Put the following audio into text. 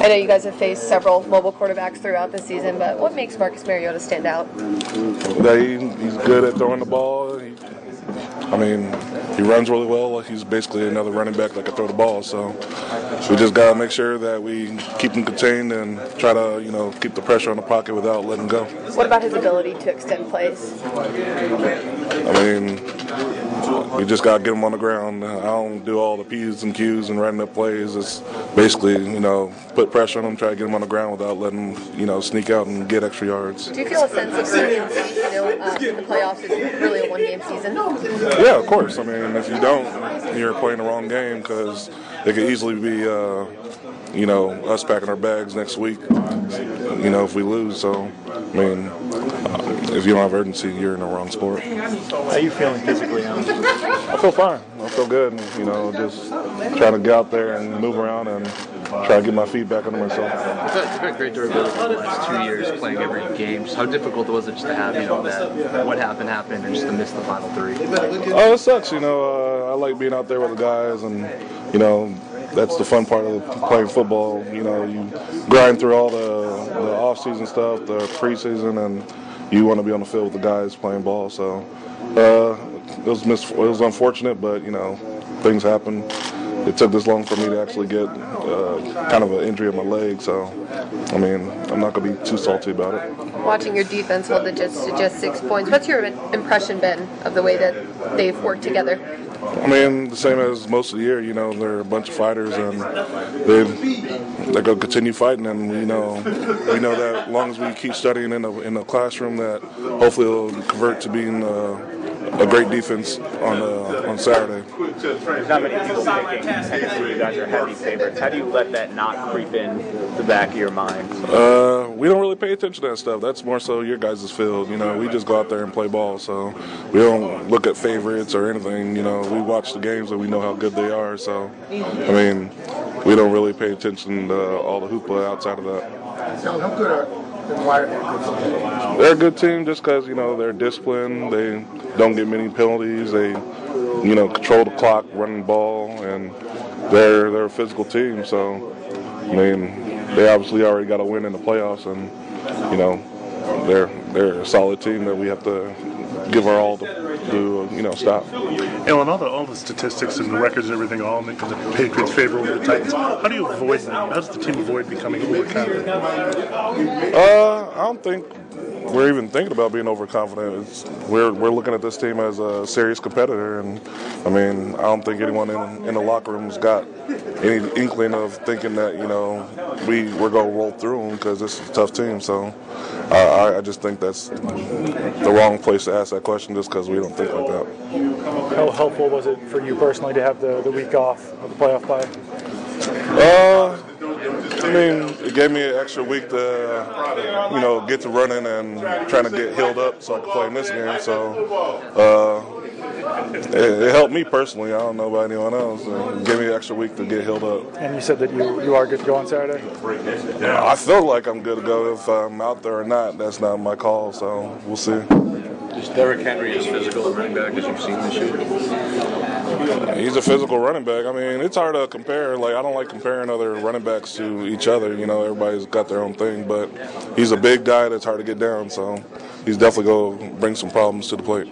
I know you guys have faced several mobile quarterbacks throughout the season, but what makes Marcus Mariota stand out? That he, he's good at throwing the ball. He, I mean, he runs really well. He's basically another running back that can throw the ball. So we just got to make sure that we keep him contained and try to, you know, keep the pressure on the pocket without letting go. What about his ability to extend plays? I mean, we just got to get them on the ground. I don't do all the P's and Q's and running up plays. It's basically, you know, put pressure on them, try to get them on the ground without letting him, you know, sneak out and get extra yards. Do you feel a sense of urgency? You know, uh, the playoffs is really a one-game season. Yeah, of course. I mean, if you don't, you're playing the wrong game because it could easily be, uh, you know, us packing our bags next week. You know, if we lose. So, I mean, uh, if you don't have urgency, you're in the wrong sport. How are you feeling physically? I feel fine. I feel good. And, you know, just trying to get out there and move around and try to get my feet back under myself. It's been great durability for the last two years, playing every game. Just how difficult was it just to have, you know, that what happened happened and just to miss the final three? Oh, it sucks. You know, uh, I like being out there with the guys, and you know, that's the fun part of playing football. You know, you grind through all the the off season stuff, the preseason, and you want to be on the field with the guys playing ball. So uh, it was mis- it was unfortunate, but you know, things happen. It took this long for me to actually get uh, kind of an injury in my leg, so I mean, I'm not going to be too salty about it. Watching your defense hold the Jets to just six points, what's your impression been of the way that they've worked together? I mean, the same as most of the year. You know, they're a bunch of fighters, and they they're going to continue fighting. And you know, we know that as long as we keep studying in the in the classroom, that hopefully it'll convert to being uh, a great defense on uh, on Saturday. There's not many people picking Tennessee. You guys are heavy favorites. How do you let that not creep in the back of your mind? Uh, we don't really pay attention to that stuff. That's more so your guys' field. You know, we just go out there and play ball. So we don't look at favorites or anything. You know, we watch the games and we know how good they are. So, I mean, we don't really pay attention to all the hoopla outside of that. So how good are and why are they a good team? They're a good team just because you know they're disciplined. They don't get many penalties. They, you know, control the clock, running the ball, and they're they're a physical team. So, I mean, they obviously already got a win in the playoffs, and you know, they're they're a solid team that we have to give our all to, to you know stop. Alan, all the all the statistics and the records and everything all make the Patriots favor over the Titans. How do you avoid that? How does the team avoid becoming overconfident? Uh, I don't think we're even thinking about being overconfident. It's, we're we're looking at this team as a serious competitor, and I mean, I don't think anyone in, in the locker room's got any inkling of thinking that you know we we're gonna roll through them because this is a tough team. So I, I just think that's the wrong place to ask that question, just because we don't think like that. How helpful was it for you personally to have the, the week off of the playoff bye? Uh, I mean, it gave me an extra week to, you know, get to running and trying to get healed up so I could play in this game. So, uh, it, it helped me personally. I don't know about anyone else. It gave me an extra week to get healed up. And you said that you, you are good to go on Saturday? Yeah, I feel like I'm good to go. If I'm out there or not, that's not my call. So we'll see. Is Derrick Henry as physical a running back as you've seen this year? He's a physical running back. I mean, it's hard to compare. Like, I don't like comparing other running backs to each other. You know, everybody's got their own thing, but he's a big guy that's hard to get down. So he's definitely going to bring some problems to the plate.